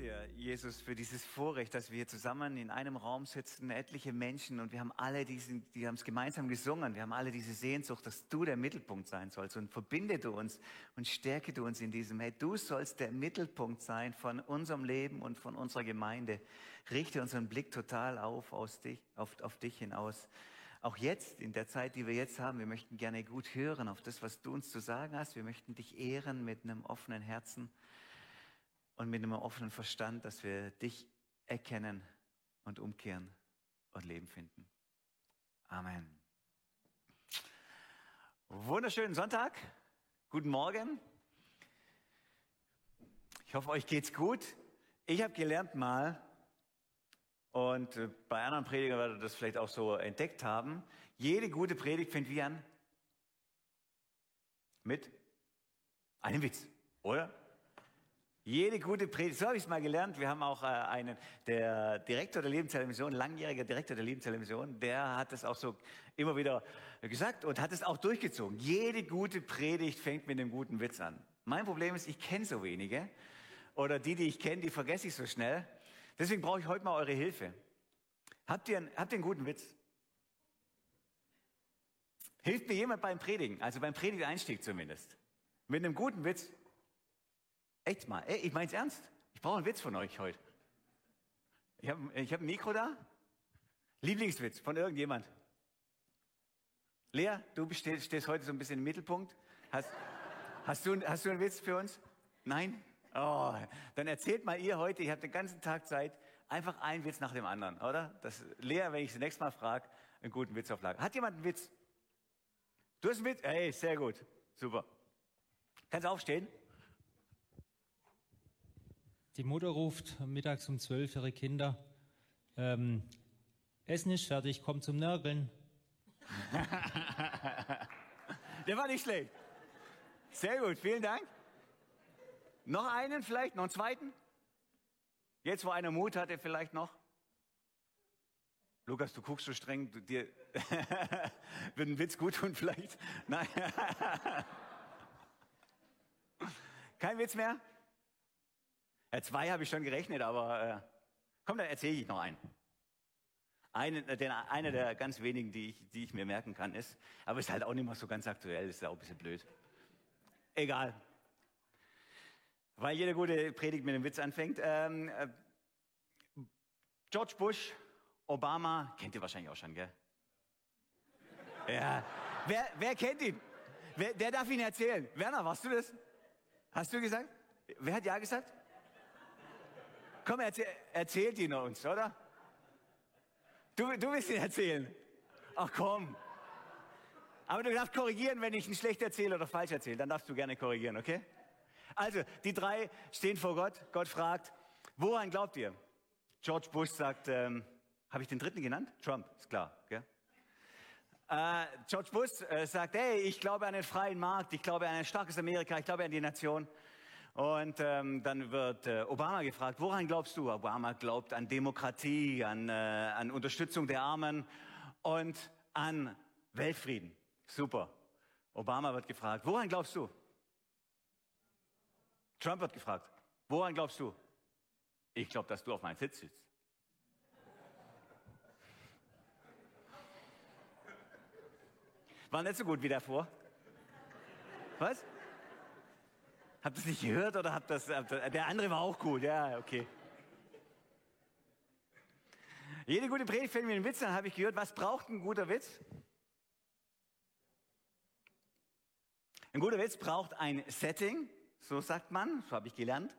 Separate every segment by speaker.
Speaker 1: dir, Jesus, für dieses Vorrecht, dass wir zusammen in einem Raum sitzen, etliche Menschen und wir haben alle diesen, die haben es gemeinsam gesungen, wir haben alle diese Sehnsucht, dass du der Mittelpunkt sein sollst und verbinde du uns und stärke du uns in diesem, hey, du sollst der Mittelpunkt sein von unserem Leben und von unserer Gemeinde. Richte unseren Blick total auf, aus dich, auf, auf dich hinaus. Auch jetzt, in der Zeit, die wir jetzt haben, wir möchten gerne gut hören auf das, was du uns zu sagen hast. Wir möchten dich ehren mit einem offenen Herzen und mit einem offenen Verstand, dass wir dich erkennen und umkehren und Leben finden. Amen. Wunderschönen Sonntag. Guten Morgen. Ich hoffe, euch geht's gut. Ich habe gelernt mal, und äh, bei anderen Predigern werdet ihr das vielleicht auch so entdeckt haben, jede gute Predigt fängt wie an? Mit einem Witz, oder? Jede gute Predigt, so habe ich es mal gelernt. Wir haben auch äh, einen, der Direktor der Lebenstelevision, langjähriger Direktor der Lebenstelevision, der hat es auch so immer wieder gesagt und hat es auch durchgezogen. Jede gute Predigt fängt mit einem guten Witz an. Mein Problem ist, ich kenne so wenige oder die, die ich kenne, die vergesse ich so schnell. Deswegen brauche ich heute mal eure Hilfe. Habt ihr, habt ihr einen guten Witz? Hilft mir jemand beim Predigen, also beim Predigeinstieg zumindest. Mit einem guten Witz. Echt mal, ey, ich mein's ernst. Ich brauche einen Witz von euch heute. Ich habe ich hab ein Mikro da. Lieblingswitz von irgendjemand. Lea, du stehst, stehst heute so ein bisschen im Mittelpunkt. Hast, hast, du, hast du einen Witz für uns? Nein? Oh, dann erzählt mal ihr heute, ich habe den ganzen Tag Zeit, einfach einen Witz nach dem anderen, oder? Das, Lea, wenn ich sie nächstes Mal frage, einen guten Witz auf Lager. Hat jemand einen Witz? Du hast einen Witz? Hey, sehr gut. Super. Kannst aufstehen?
Speaker 2: Die Mutter ruft mittags um zwölf ihre Kinder. Ähm, Essen ist fertig, komm zum Nörgeln.
Speaker 1: Der war nicht schlecht. Sehr gut, vielen Dank. Noch einen vielleicht, noch einen zweiten? Jetzt, wo einer Mut hatte, vielleicht noch? Lukas, du guckst so streng, du, dir wird ein Witz gut tun vielleicht? Nein. Kein Witz mehr? Ja, zwei habe ich schon gerechnet, aber äh, komm, dann erzähle ich noch einen. Eine, äh, den, eine der ganz wenigen, die ich, die ich mir merken kann, ist, aber ist halt auch nicht mehr so ganz aktuell, ist ja auch ein bisschen blöd. Egal. Weil jede gute Predigt mit einem Witz anfängt. Ähm, äh, George Bush, Obama, kennt ihr wahrscheinlich auch schon, gell? Ja. Wer, wer kennt ihn? Wer, der darf ihn erzählen. Werner, warst du das? Hast du gesagt? Wer hat ja gesagt? Komm, erzähl, erzählt ihn uns, oder? Du, du willst ihn erzählen. Ach komm. Aber du darfst korrigieren, wenn ich ihn schlecht erzähle oder falsch erzähle. Dann darfst du gerne korrigieren, okay? Also, die drei stehen vor Gott. Gott fragt, woran glaubt ihr? George Bush sagt, ähm, habe ich den dritten genannt? Trump, ist klar. Gell? Äh, George Bush äh, sagt, hey, ich glaube an den freien Markt, ich glaube an ein starkes Amerika, ich glaube an die Nation. Und ähm, dann wird äh, Obama gefragt, woran glaubst du? Obama glaubt an Demokratie, an, äh, an Unterstützung der Armen und an Weltfrieden. Super. Obama wird gefragt, woran glaubst du? Trump wird gefragt, woran glaubst du? Ich glaube, dass du auf meinem Sitz sitzt. War nicht so gut wie davor. Was? Habt ihr es nicht gehört oder habt das, habt das, der andere war auch gut, ja, okay. Jede gute Predigt fällt mir einen Witz, dann habe ich gehört, was braucht ein guter Witz? Ein guter Witz braucht ein Setting, so sagt man, so habe ich gelernt.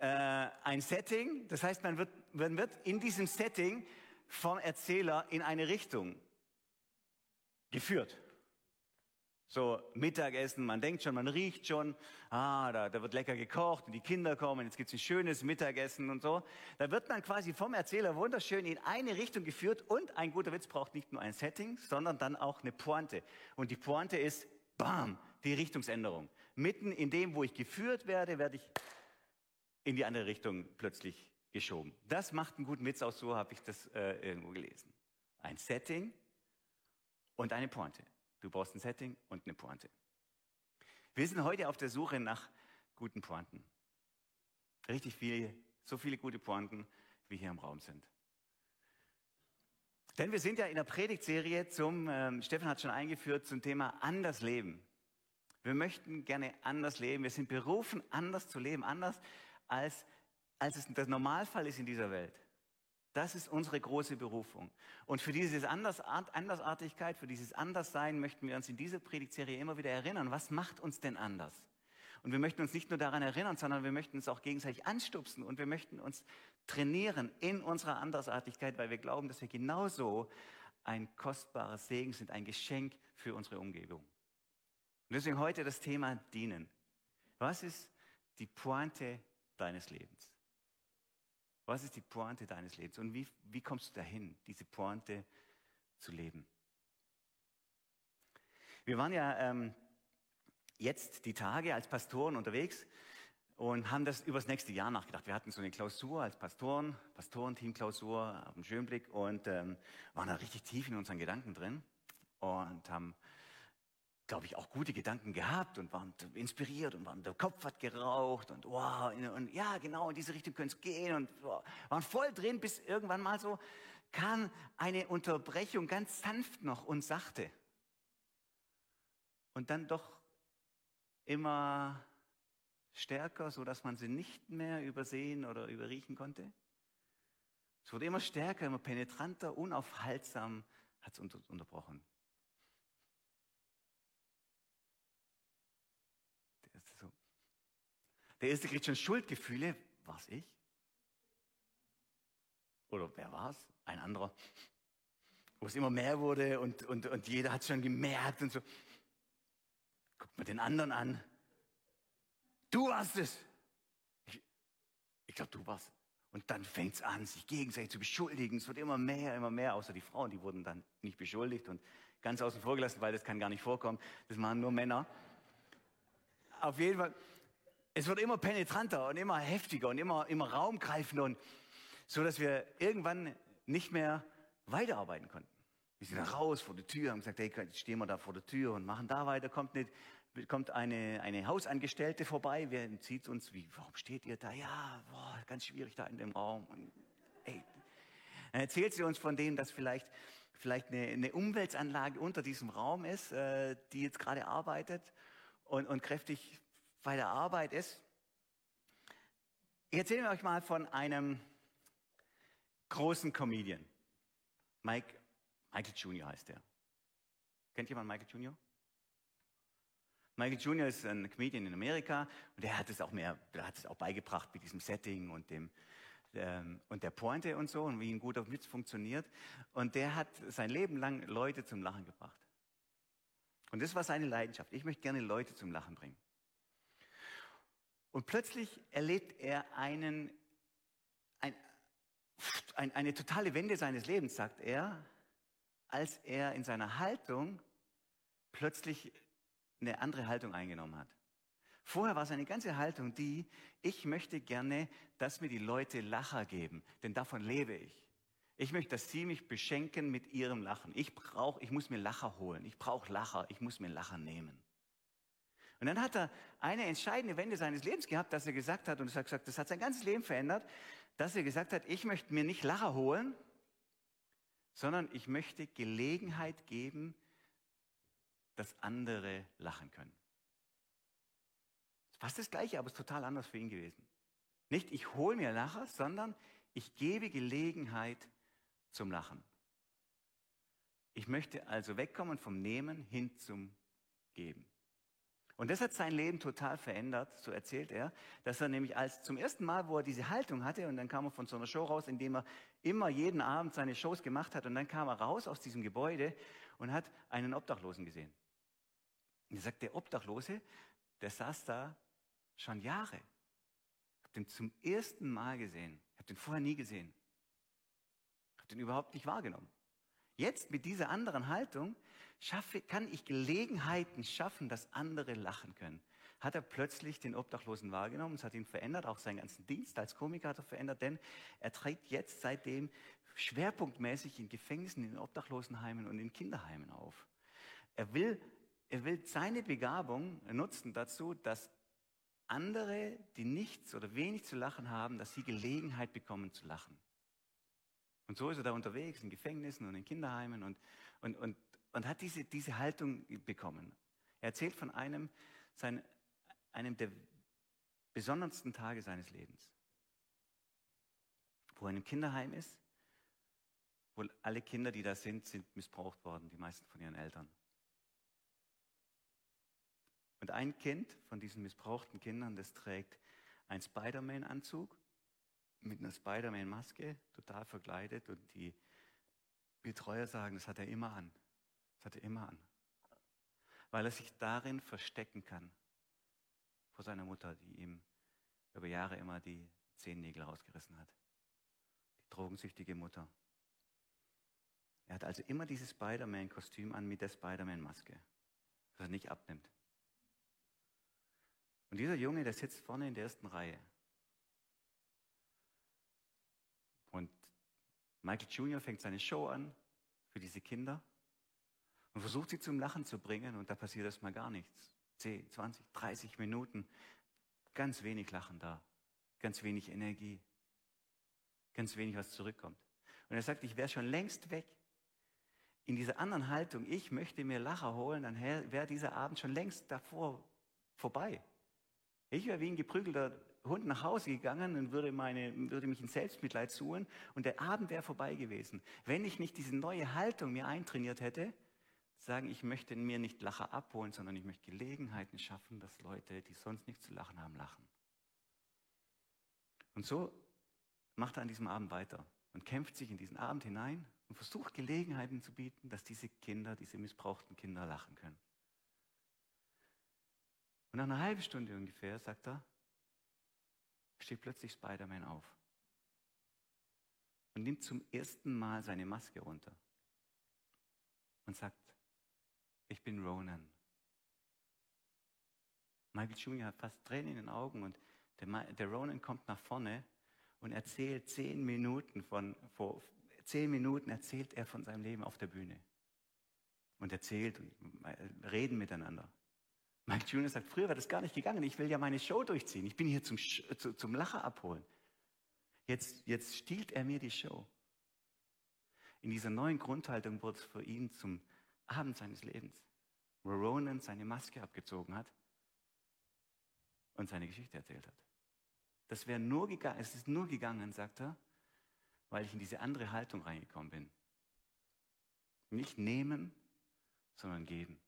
Speaker 1: Äh, ein Setting, das heißt, man wird, man wird in diesem Setting vom Erzähler in eine Richtung geführt. So Mittagessen, man denkt schon, man riecht schon, ah, da, da wird lecker gekocht und die Kinder kommen, jetzt gibt's ein schönes Mittagessen und so. Da wird man quasi vom Erzähler wunderschön in eine Richtung geführt und ein guter Witz braucht nicht nur ein Setting, sondern dann auch eine Pointe. Und die Pointe ist, bam, die Richtungsänderung. Mitten in dem, wo ich geführt werde, werde ich in die andere Richtung plötzlich geschoben. Das macht einen guten Witz aus, so habe ich das äh, irgendwo gelesen. Ein Setting und eine Pointe. Du brauchst ein Setting und eine Pointe. Wir sind heute auf der Suche nach guten Pointen. Richtig viele, so viele gute Pointen, wie hier im Raum sind. Denn wir sind ja in der Predigtserie zum, ähm, Stefan hat schon eingeführt, zum Thema anders leben. Wir möchten gerne anders leben. Wir sind berufen, anders zu leben, anders als, als es der Normalfall ist in dieser Welt. Das ist unsere große Berufung. Und für diese Andersartigkeit, für dieses Anderssein möchten wir uns in dieser Predigtserie immer wieder erinnern. Was macht uns denn anders? Und wir möchten uns nicht nur daran erinnern, sondern wir möchten uns auch gegenseitig anstupsen und wir möchten uns trainieren in unserer Andersartigkeit, weil wir glauben, dass wir genauso ein kostbares Segen sind, ein Geschenk für unsere Umgebung. Und deswegen heute das Thema Dienen. Was ist die Pointe deines Lebens? Was ist die Pointe deines Lebens? Und wie, wie kommst du dahin, diese Pointe zu leben? Wir waren ja ähm, jetzt die Tage als Pastoren unterwegs und haben das übers nächste Jahr nachgedacht. Wir hatten so eine Klausur als Pastoren, Pastorenteam-Klausur auf dem Schönblick und ähm, waren da richtig tief in unseren Gedanken drin und haben, glaube ich, auch gute Gedanken gehabt und waren inspiriert und waren, der Kopf hat geraucht und wow, und ja, genau, in diese Richtung könnte es gehen und wow, waren voll drin, bis irgendwann mal so kam eine Unterbrechung ganz sanft noch und sachte. Und dann doch immer stärker, so dass man sie nicht mehr übersehen oder überriechen konnte. Es wurde immer stärker, immer penetranter, unaufhaltsam hat es unter, unterbrochen. Der erste, so. Der erste kriegt schon Schuldgefühle. War es ich? Oder wer war es? Ein anderer. Wo es immer mehr wurde und, und, und jeder hat schon gemerkt und so. Guckt mal den anderen an. Du hast es. Ich, ich glaube, du warst. Und dann fängt es an, sich gegenseitig zu beschuldigen. Es wird immer mehr, immer mehr, außer die Frauen, die wurden dann nicht beschuldigt und ganz außen vor gelassen, weil das kann gar nicht vorkommen. Das machen nur Männer. Auf jeden Fall, es wird immer penetranter und immer heftiger und immer, immer raumgreifender und so, dass wir irgendwann nicht mehr weiterarbeiten konnten. Wir sind raus vor der Tür, haben gesagt, hey, jetzt stehen wir da vor der Tür und machen da weiter, kommt nicht, kommt eine, eine Hausangestellte vorbei, wer sieht uns, wie, warum steht ihr da? Ja, boah, ganz schwierig da in dem Raum. Und, ey, dann erzählt sie uns von dem, dass vielleicht, vielleicht eine, eine Umweltanlage unter diesem Raum ist, äh, die jetzt gerade arbeitet und, und kräftig bei der Arbeit ist. Ich erzähle euch mal von einem großen Comedian. Mike, Michael Jr. heißt er. Kennt jemand Michael Jr.? Michael Jr. ist ein Comedian in Amerika und er hat es auch mehr, er hat es auch beigebracht mit diesem Setting und dem ähm, und der Pointe und so und wie ein guter Witz funktioniert. Und der hat sein Leben lang Leute zum Lachen gebracht. Und das war seine Leidenschaft. Ich möchte gerne Leute zum Lachen bringen. Und plötzlich erlebt er einen, ein, ein, eine totale Wende seines Lebens, sagt er, als er in seiner Haltung plötzlich eine andere Haltung eingenommen hat. Vorher war seine ganze Haltung die, ich möchte gerne, dass mir die Leute Lacher geben, denn davon lebe ich. Ich möchte, dass sie mich beschenken mit ihrem Lachen. Ich brauche, ich muss mir Lacher holen. Ich brauche Lacher. Ich muss mir Lacher nehmen. Und dann hat er eine entscheidende Wende seines Lebens gehabt, dass er gesagt hat, und das hat, gesagt, das hat sein ganzes Leben verändert, dass er gesagt hat, ich möchte mir nicht Lacher holen, sondern ich möchte Gelegenheit geben, dass andere lachen können. Fast das Gleiche, aber es ist total anders für ihn gewesen. Nicht ich hole mir Lacher, sondern ich gebe Gelegenheit zum Lachen. Ich möchte also wegkommen vom Nehmen hin zum Geben. Und das hat sein Leben total verändert, so erzählt er, dass er nämlich als zum ersten Mal, wo er diese Haltung hatte, und dann kam er von so einer Show raus, indem er immer jeden Abend seine Shows gemacht hat, und dann kam er raus aus diesem Gebäude und hat einen Obdachlosen gesehen. Und er sagt, der Obdachlose, der saß da schon Jahre. Ich habe den zum ersten Mal gesehen. Ich habe den vorher nie gesehen. Ich habe den überhaupt nicht wahrgenommen. Jetzt mit dieser anderen Haltung schaffe, kann ich Gelegenheiten schaffen, dass andere lachen können. Hat er plötzlich den Obdachlosen wahrgenommen, es hat ihn verändert, auch seinen ganzen Dienst als Komiker hat er verändert, denn er trägt jetzt seitdem schwerpunktmäßig in Gefängnissen, in Obdachlosenheimen und in Kinderheimen auf. Er will er will seine Begabung nutzen dazu, dass andere, die nichts oder wenig zu lachen haben, dass sie Gelegenheit bekommen zu lachen. Und so ist er da unterwegs in Gefängnissen und in Kinderheimen und, und, und, und hat diese, diese Haltung bekommen. Er erzählt von einem, sein, einem der besondersten Tage seines Lebens, wo er in einem Kinderheim ist, wo alle Kinder, die da sind, sind missbraucht worden, die meisten von ihren Eltern. Und ein Kind von diesen missbrauchten Kindern, das trägt einen Spider-Man-Anzug mit einer Spider-Man-Maske, total verkleidet und die Betreuer sagen, das hat er immer an. Das hat er immer an. Weil er sich darin verstecken kann vor seiner Mutter, die ihm über Jahre immer die Zehennägel rausgerissen hat. Die drogensüchtige Mutter. Er hat also immer dieses Spider-Man-Kostüm an mit der Spider-Man-Maske, das er nicht abnimmt. Und dieser Junge, der sitzt vorne in der ersten Reihe. Und Michael Jr. fängt seine Show an für diese Kinder und versucht sie zum Lachen zu bringen und da passiert erstmal gar nichts. 10, 20, 30 Minuten, ganz wenig Lachen da, ganz wenig Energie, ganz wenig, was zurückkommt. Und er sagt, ich wäre schon längst weg. In dieser anderen Haltung, ich möchte mir Lacher holen, dann wäre dieser Abend schon längst davor vorbei. Ich wäre wie ein geprügelter Hund nach Hause gegangen und würde, meine, würde mich in Selbstmitleid suchen und der Abend wäre vorbei gewesen. Wenn ich nicht diese neue Haltung mir eintrainiert hätte, sagen, ich möchte mir nicht Lacher abholen, sondern ich möchte Gelegenheiten schaffen, dass Leute, die sonst nichts zu lachen haben, lachen. Und so macht er an diesem Abend weiter und kämpft sich in diesen Abend hinein und versucht Gelegenheiten zu bieten, dass diese Kinder, diese missbrauchten Kinder lachen können. Und nach einer halben Stunde ungefähr, sagt er, steht plötzlich Spider-Man auf und nimmt zum ersten Mal seine Maske runter und sagt, ich bin Ronan. Michael Jr. hat fast Tränen in den Augen und der, der Ronan kommt nach vorne und erzählt zehn Minuten von, vor zehn Minuten erzählt er von seinem Leben auf der Bühne. Und erzählt und reden miteinander. Mike Junior sagt, früher wäre das gar nicht gegangen. Ich will ja meine Show durchziehen. Ich bin hier zum, zum Lacher abholen. Jetzt, jetzt stiehlt er mir die Show. In dieser neuen Grundhaltung wurde es für ihn zum Abend seines Lebens, wo Ronan seine Maske abgezogen hat und seine Geschichte erzählt hat. Das wäre nur gegangen, es ist nur gegangen, sagt er, weil ich in diese andere Haltung reingekommen bin. Nicht nehmen, sondern geben.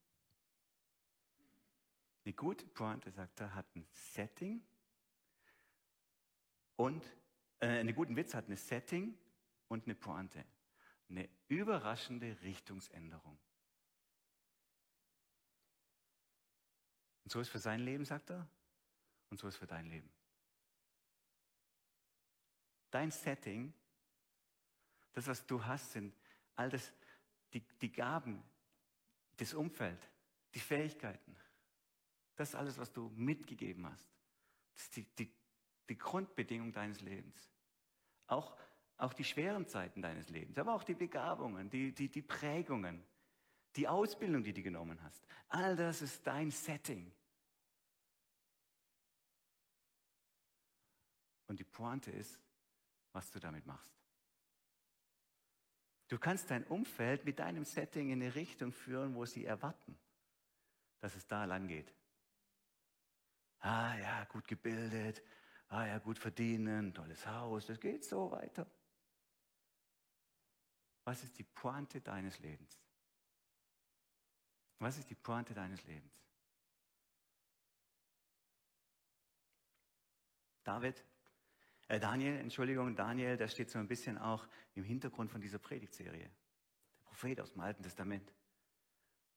Speaker 1: Eine gute Pointe, sagt er, hat ein Setting und äh, einen guten Witz hat ein Setting und eine Pointe. Eine überraschende Richtungsänderung. Und so ist für sein Leben, sagt er, und so ist für dein Leben. Dein Setting, das, was du hast, sind all das, die, die Gaben, das Umfeld, die Fähigkeiten. Das ist alles, was du mitgegeben hast. Das ist die, die, die Grundbedingung deines Lebens. Auch, auch die schweren Zeiten deines Lebens, aber auch die Begabungen, die, die, die Prägungen, die Ausbildung, die du genommen hast. All das ist dein Setting. Und die Pointe ist, was du damit machst. Du kannst dein Umfeld mit deinem Setting in eine Richtung führen, wo sie erwarten, dass es da lang geht. Ah ja, gut gebildet. Ah ja, gut verdienen, tolles Haus. Das geht so weiter. Was ist die Pointe deines Lebens? Was ist die Pointe deines Lebens? David, äh Daniel, Entschuldigung, Daniel, der steht so ein bisschen auch im Hintergrund von dieser Predigtserie. Der Prophet aus dem Alten Testament.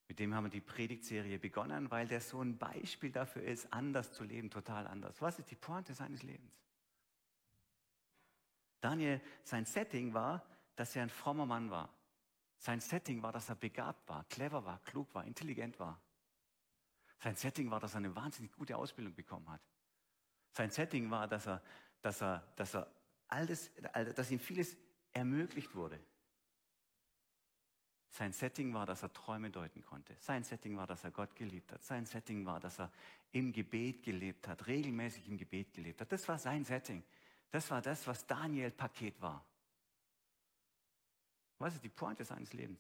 Speaker 1: Mit dem haben wir die Predigtserie begonnen, weil der so ein Beispiel dafür ist, anders zu leben, total anders. Was ist die Pointe seines Lebens? Daniel, sein Setting war, dass er ein frommer Mann war. Sein Setting war, dass er begabt war, clever war, klug war, intelligent war. Sein Setting war, dass er eine wahnsinnig gute Ausbildung bekommen hat. Sein Setting war, dass er, dass er, dass er alles, dass ihm vieles ermöglicht wurde. Sein Setting war, dass er Träume deuten konnte. Sein Setting war, dass er Gott geliebt hat. Sein Setting war, dass er im Gebet gelebt hat, regelmäßig im Gebet gelebt hat. Das war sein Setting. Das war das, was Daniel Paket war. Was ist die Pointe seines Lebens?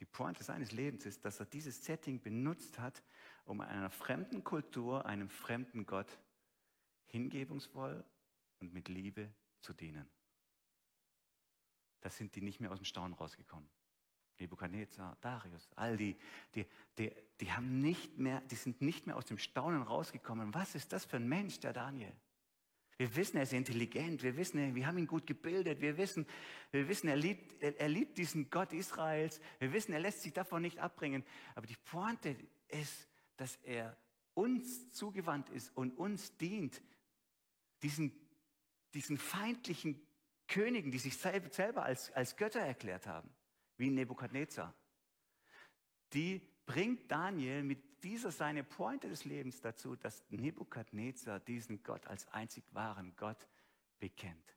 Speaker 1: Die Pointe seines Lebens ist, dass er dieses Setting benutzt hat, um einer fremden Kultur, einem fremden Gott hingebungsvoll und mit Liebe zu dienen. Da sind die nicht mehr aus dem Staunen rausgekommen. Nebukadnezar, Darius, all die, die, die, die, haben nicht mehr, die sind nicht mehr aus dem Staunen rausgekommen. Was ist das für ein Mensch, der Daniel? Wir wissen, er ist intelligent. Wir wissen, wir haben ihn gut gebildet. Wir wissen, wir wissen, er liebt, er, er liebt diesen Gott Israels. Wir wissen, er lässt sich davon nicht abbringen. Aber die Pointe ist, dass er uns zugewandt ist und uns dient, diesen, diesen feindlichen Königen, die sich selber als, als Götter erklärt haben, wie Nebukadnezar, die bringt Daniel mit dieser seine Pointe des Lebens dazu, dass Nebukadnezar diesen Gott als einzig wahren Gott bekennt.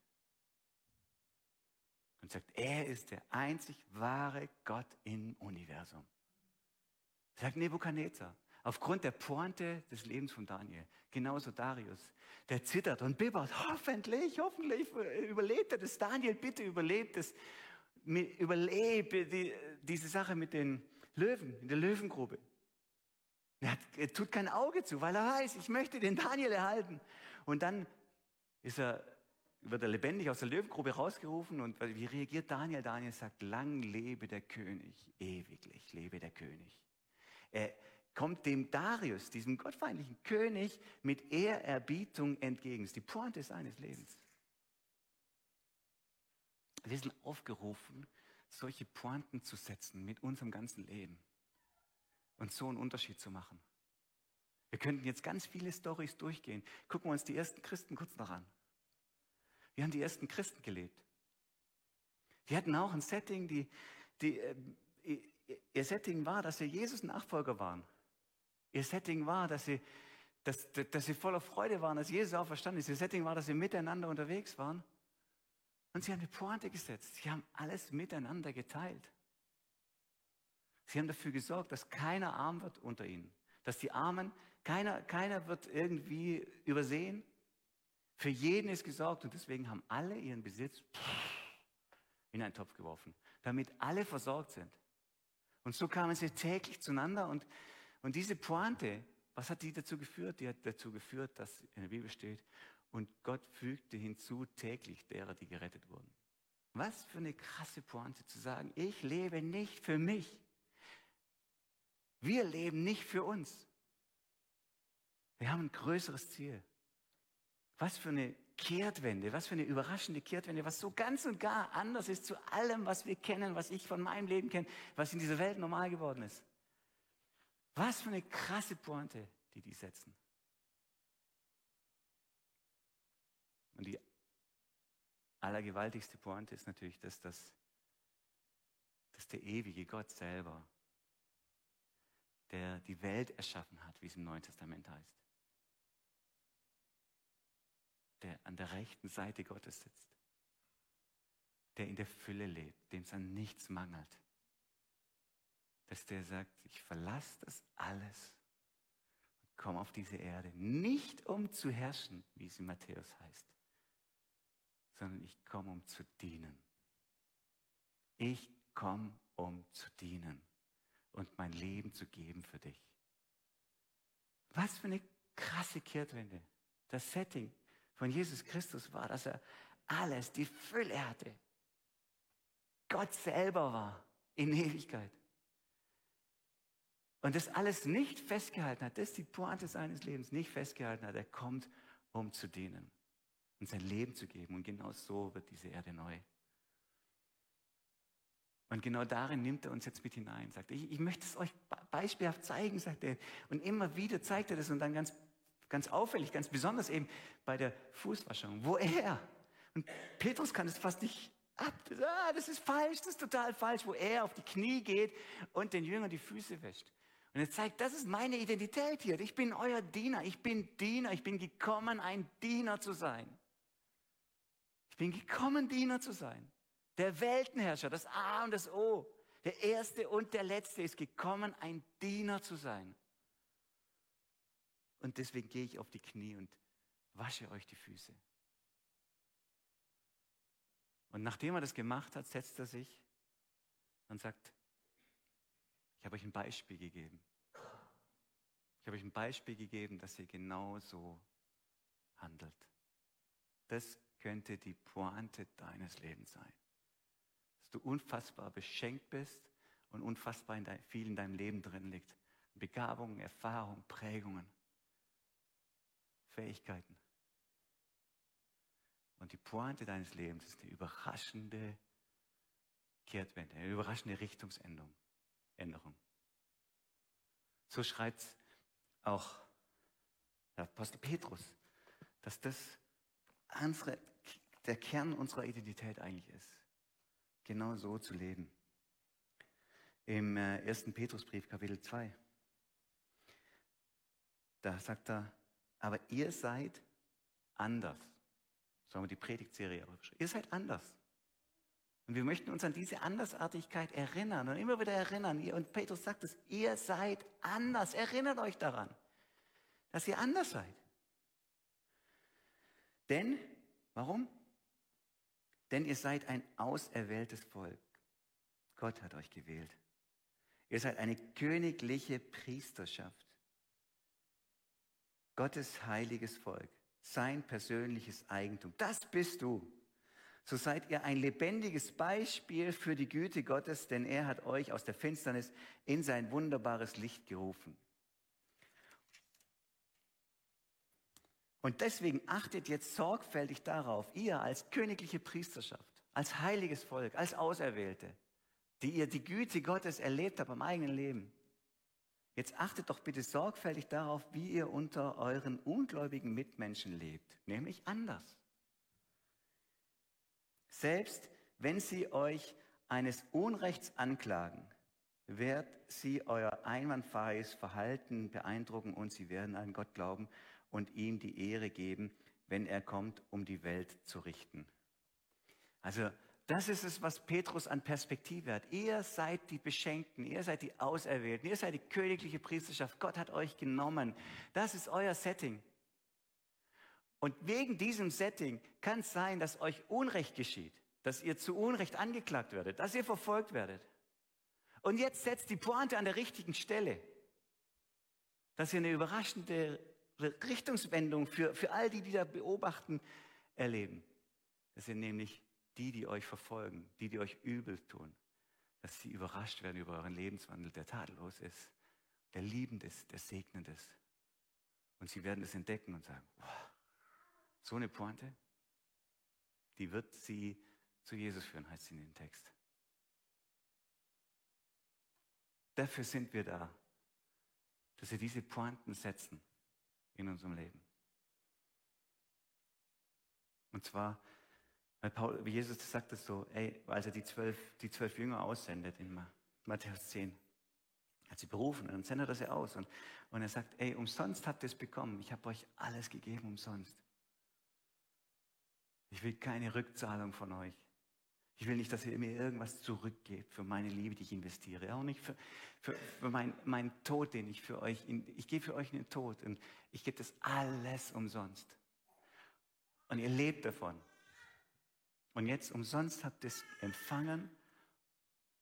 Speaker 1: Und sagt, er ist der einzig wahre Gott im Universum. Sagt Nebukadnezar. Aufgrund der Pointe des Lebens von Daniel. Genauso Darius. Der zittert und bibbert. Hoffentlich, hoffentlich überlebt er das. Daniel, bitte überlebt es. Überlebe die, diese Sache mit den Löwen, in der Löwengrube. Er, hat, er tut kein Auge zu, weil er weiß, ich möchte den Daniel erhalten. Und dann ist er, wird er lebendig aus der Löwengrube rausgerufen. Und wie reagiert Daniel? Daniel sagt, lang lebe der König, ewiglich lebe der König. Er, kommt dem Darius, diesem gottfeindlichen König, mit Ehrerbietung entgegen. Das ist die Pointe seines Lebens. Wir sind aufgerufen, solche Pointen zu setzen mit unserem ganzen Leben und so einen Unterschied zu machen. Wir könnten jetzt ganz viele Stories durchgehen. Gucken wir uns die ersten Christen kurz noch an. Wie haben die ersten Christen gelebt? Die hatten auch ein Setting, die, die, äh, ihr Setting war, dass sie Jesus Nachfolger waren. Ihr Setting war, dass sie, dass, dass sie voller Freude waren, dass Jesus auch verstanden ist. Ihr Setting war, dass sie miteinander unterwegs waren. Und sie haben eine Pointe gesetzt. Sie haben alles miteinander geteilt. Sie haben dafür gesorgt, dass keiner arm wird unter ihnen. Dass die Armen, keiner, keiner wird irgendwie übersehen. Für jeden ist gesorgt und deswegen haben alle ihren Besitz in einen Topf geworfen, damit alle versorgt sind. Und so kamen sie täglich zueinander und und diese Pointe, was hat die dazu geführt? Die hat dazu geführt, dass in der Bibel steht, und Gott fügte hinzu täglich derer, die gerettet wurden. Was für eine krasse Pointe zu sagen, ich lebe nicht für mich. Wir leben nicht für uns. Wir haben ein größeres Ziel. Was für eine Kehrtwende, was für eine überraschende Kehrtwende, was so ganz und gar anders ist zu allem, was wir kennen, was ich von meinem Leben kenne, was in dieser Welt normal geworden ist. Was für eine krasse Pointe, die die setzen. Und die allergewaltigste Pointe ist natürlich, dass, das, dass der ewige Gott selber, der die Welt erschaffen hat, wie es im Neuen Testament heißt, der an der rechten Seite Gottes sitzt, der in der Fülle lebt, dem es an nichts mangelt, dass der sagt, ich verlasse das alles und komme auf diese Erde, nicht um zu herrschen, wie es in Matthäus heißt, sondern ich komme, um zu dienen. Ich komme, um zu dienen und mein Leben zu geben für dich. Was für eine krasse Kehrtwende. Das Setting von Jesus Christus war, dass er alles, die Fülle hatte. Gott selber war in Ewigkeit. Und das alles nicht festgehalten hat, das ist die Pointe seines Lebens, nicht festgehalten hat. Er kommt, um zu dienen und sein Leben zu geben. Und genau so wird diese Erde neu. Und genau darin nimmt er uns jetzt mit hinein. Sagt, ich, ich möchte es euch beispielhaft zeigen, sagt er. Und immer wieder zeigt er das und dann ganz, ganz auffällig, ganz besonders eben bei der Fußwaschung, wo er, und Petrus kann es fast nicht ab, ah, das ist falsch, das ist total falsch, wo er auf die Knie geht und den Jüngern die Füße wäscht. Und er zeigt, das ist meine Identität hier. Ich bin euer Diener. Ich bin Diener. Ich bin gekommen, ein Diener zu sein. Ich bin gekommen, Diener zu sein. Der Weltenherrscher, das A und das O. Der Erste und der Letzte ist gekommen, ein Diener zu sein. Und deswegen gehe ich auf die Knie und wasche euch die Füße. Und nachdem er das gemacht hat, setzt er sich und sagt, ich habe euch ein Beispiel gegeben. Ich habe euch ein Beispiel gegeben, dass ihr genau so handelt. Das könnte die Pointe deines Lebens sein. Dass du unfassbar beschenkt bist und unfassbar in dein, viel in deinem Leben drin liegt. Begabungen, Erfahrungen, Prägungen, Fähigkeiten. Und die Pointe deines Lebens ist eine überraschende Kehrtwende, eine überraschende Richtungsänderung. Änderung. So schreibt auch der Apostel Petrus, dass das unsere, der Kern unserer Identität eigentlich ist. Genau so zu leben. Im äh, ersten Petrusbrief, Kapitel 2, da sagt er, aber ihr seid anders. So haben wir die Predigtserie auch Ihr seid anders. Und wir möchten uns an diese Andersartigkeit erinnern und immer wieder erinnern. Und Petrus sagt es, ihr seid anders. Erinnert euch daran, dass ihr anders seid. Denn, warum? Denn ihr seid ein auserwähltes Volk. Gott hat euch gewählt. Ihr seid eine königliche Priesterschaft. Gottes heiliges Volk, sein persönliches Eigentum. Das bist du. So seid ihr ein lebendiges Beispiel für die Güte Gottes, denn er hat euch aus der Finsternis in sein wunderbares Licht gerufen. Und deswegen achtet jetzt sorgfältig darauf, ihr als königliche Priesterschaft, als heiliges Volk, als Auserwählte, die ihr die Güte Gottes erlebt habt am eigenen Leben. Jetzt achtet doch bitte sorgfältig darauf, wie ihr unter euren ungläubigen Mitmenschen lebt, nämlich anders. Selbst wenn sie euch eines Unrechts anklagen, wird sie euer einwandfreies Verhalten beeindrucken und sie werden an Gott glauben und ihm die Ehre geben, wenn er kommt, um die Welt zu richten. Also das ist es, was Petrus an Perspektive hat. Ihr seid die Beschenkten, ihr seid die Auserwählten, ihr seid die königliche Priesterschaft. Gott hat euch genommen. Das ist euer Setting. Und wegen diesem Setting kann es sein, dass euch Unrecht geschieht, dass ihr zu Unrecht angeklagt werdet, dass ihr verfolgt werdet. Und jetzt setzt die Pointe an der richtigen Stelle, dass ihr eine überraschende Richtungswendung für, für all die, die da beobachten, erleben. Das sind nämlich die, die euch verfolgen, die, die euch übel tun, dass sie überrascht werden über euren Lebenswandel, der tadellos ist, der liebend ist, der segnend ist. Und sie werden es entdecken und sagen, wow, so eine Pointe, die wird sie zu Jesus führen, heißt sie in dem Text. Dafür sind wir da, dass wir diese Pointen setzen in unserem Leben. Und zwar, weil Paul, Jesus sagt es so, ey, als er die zwölf, die zwölf Jünger aussendet in Matthäus 10, hat sie berufen und dann sendet er sie aus und, und er sagt, ey, umsonst habt ihr es bekommen, ich habe euch alles gegeben umsonst. Ich will keine Rückzahlung von euch. Ich will nicht, dass ihr mir irgendwas zurückgebt für meine Liebe, die ich investiere. Auch nicht für, für, für meinen mein Tod, den ich für euch, in, ich gebe für euch einen Tod und ich gebe das alles umsonst. Und ihr lebt davon. Und jetzt umsonst habt ihr es empfangen,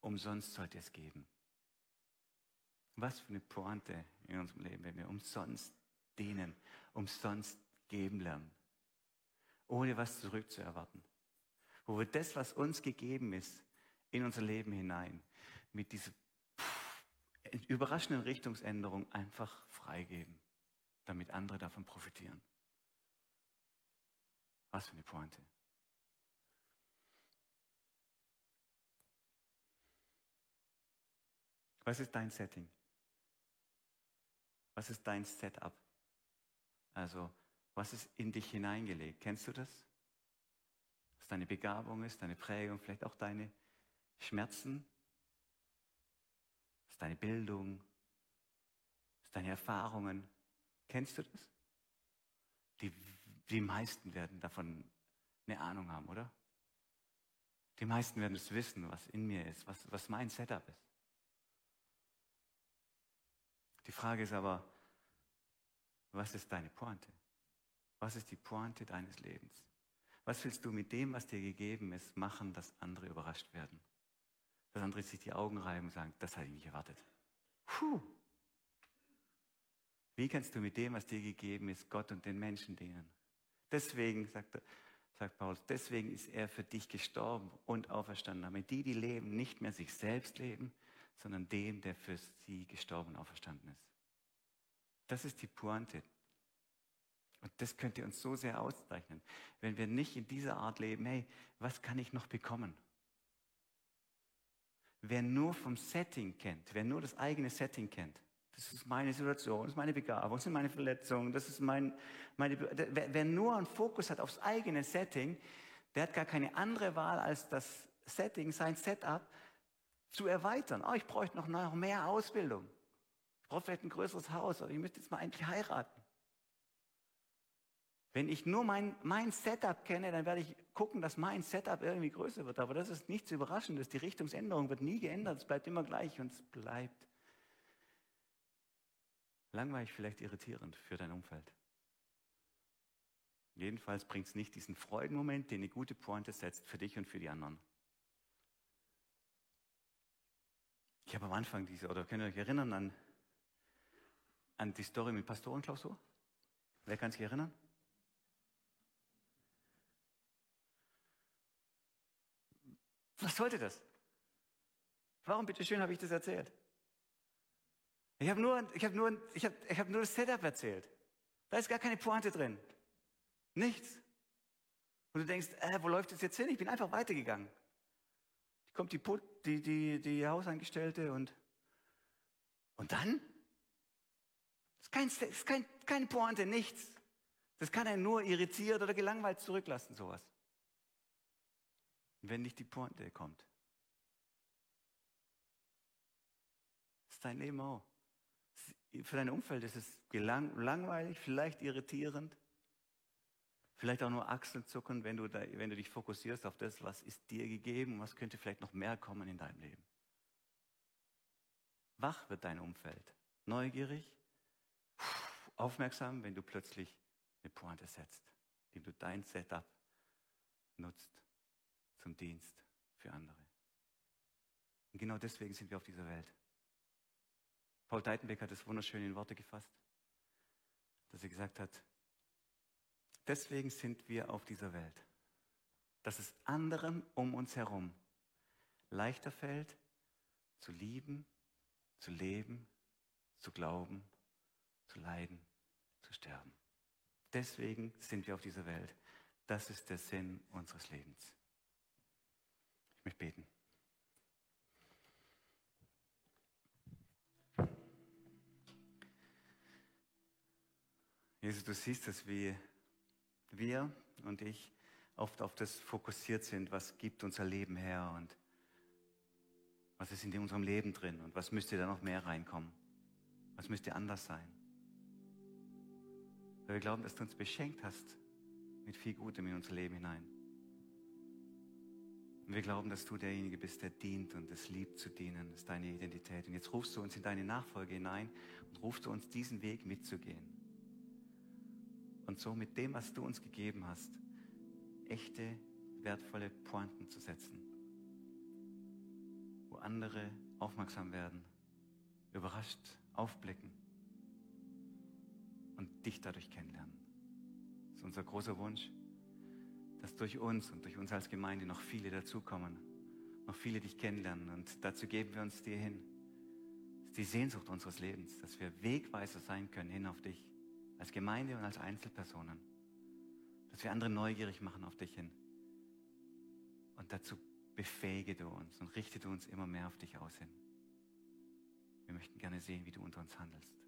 Speaker 1: umsonst sollt ihr es geben. Was für eine Pointe in unserem Leben, wenn wir umsonst dienen, umsonst geben lernen ohne was zurückzuerwarten. Wo wir das, was uns gegeben ist, in unser Leben hinein, mit dieser überraschenden Richtungsänderung einfach freigeben, damit andere davon profitieren. Was für eine Pointe. Was ist dein Setting? Was ist dein Setup? Also, was ist in dich hineingelegt? Kennst du das? Was deine Begabung ist, deine Prägung, vielleicht auch deine Schmerzen, was deine Bildung, was deine Erfahrungen. Kennst du das? Die, die meisten werden davon eine Ahnung haben, oder? Die meisten werden es wissen, was in mir ist, was, was mein Setup ist. Die Frage ist aber, was ist deine Pointe? Was ist die Pointe deines Lebens? Was willst du mit dem, was dir gegeben ist, machen, dass andere überrascht werden? Dass andere sich die Augen reiben und sagen, das hatte ich nicht erwartet. Puh. Wie kannst du mit dem, was dir gegeben ist, Gott und den Menschen dienen? Deswegen, sagt, sagt Paulus, deswegen ist er für dich gestorben und auferstanden, damit die, die leben, nicht mehr sich selbst leben, sondern dem, der für sie gestorben und auferstanden ist. Das ist die Pointe. Und das könnte uns so sehr auszeichnen, wenn wir nicht in dieser Art leben, hey, was kann ich noch bekommen? Wer nur vom Setting kennt, wer nur das eigene Setting kennt, das ist meine Situation, das ist meine Begabung, das sind meine Verletzungen, das ist mein, meine, wer, wer nur einen Fokus hat aufs eigene Setting, der hat gar keine andere Wahl, als das Setting, sein Setup zu erweitern. Oh, ich bräuchte noch, mehr Ausbildung. Ich brauche vielleicht ein größeres Haus, oder ich müsste jetzt mal endlich heiraten. Wenn ich nur mein, mein Setup kenne, dann werde ich gucken, dass mein Setup irgendwie größer wird. Aber das ist nichts Überraschendes. Die Richtungsänderung wird nie geändert. Es bleibt immer gleich und es bleibt Langweilig, vielleicht irritierend für dein Umfeld. Jedenfalls bringt es nicht diesen Freudenmoment, den eine gute Pointe setzt für dich und für die anderen. Ich habe am Anfang diese, oder könnt ihr euch erinnern an, an die Story mit Pastorenklausur? Wer kann sich erinnern? Was sollte das? Warum bitteschön habe ich das erzählt? Ich habe nur, ich hab nur, ich hab, ich hab nur das Setup erzählt. Da ist gar keine Pointe drin. Nichts. Und du denkst, äh, wo läuft das jetzt hin? Ich bin einfach weitergegangen. Kommt die, die, die, die Hausangestellte und, und dann? Das ist, kein, das ist kein, keine Pointe, nichts. Das kann einen nur irritiert oder gelangweilt zurücklassen, sowas. Wenn nicht die Pointe kommt. Das ist dein Leben auch. Für dein Umfeld ist es langweilig, vielleicht irritierend, vielleicht auch nur Achselzucken, wenn du, da, wenn du dich fokussierst auf das, was ist dir gegeben, was könnte vielleicht noch mehr kommen in deinem Leben. Wach wird dein Umfeld, neugierig, aufmerksam, wenn du plötzlich eine Pointe setzt, indem du dein Setup nutzt zum Dienst für andere. Und genau deswegen sind wir auf dieser Welt. Paul Deitenbeck hat es wunderschön in Worte gefasst, dass er gesagt hat, deswegen sind wir auf dieser Welt, dass es anderen um uns herum leichter fällt, zu lieben, zu leben, zu glauben, zu leiden, zu sterben. Deswegen sind wir auf dieser Welt. Das ist der Sinn unseres Lebens. Ich möchte beten. Jesus, du siehst es, wie wir und ich oft auf das fokussiert sind, was gibt unser Leben her und was ist in unserem Leben drin und was müsste da noch mehr reinkommen? Was müsste anders sein? Weil wir glauben, dass du uns beschenkt hast mit viel Gutem in unser Leben hinein. Und wir glauben, dass du derjenige bist, der dient und es liebt zu dienen. Das ist deine Identität. Und jetzt rufst du uns in deine Nachfolge hinein und rufst du uns diesen Weg mitzugehen und so mit dem, was du uns gegeben hast, echte, wertvolle Pointen zu setzen, wo andere aufmerksam werden, überrascht aufblicken und dich dadurch kennenlernen. Das ist unser großer Wunsch, dass durch uns und durch uns als Gemeinde noch viele dazukommen, noch viele dich kennenlernen. Und dazu geben wir uns dir hin. Das ist die Sehnsucht unseres Lebens, dass wir Wegweiser sein können hin auf dich als Gemeinde und als Einzelpersonen, dass wir andere neugierig machen auf dich hin. Und dazu befähige du uns und richte du uns immer mehr auf dich aus hin. Wir möchten gerne sehen, wie du unter uns handelst.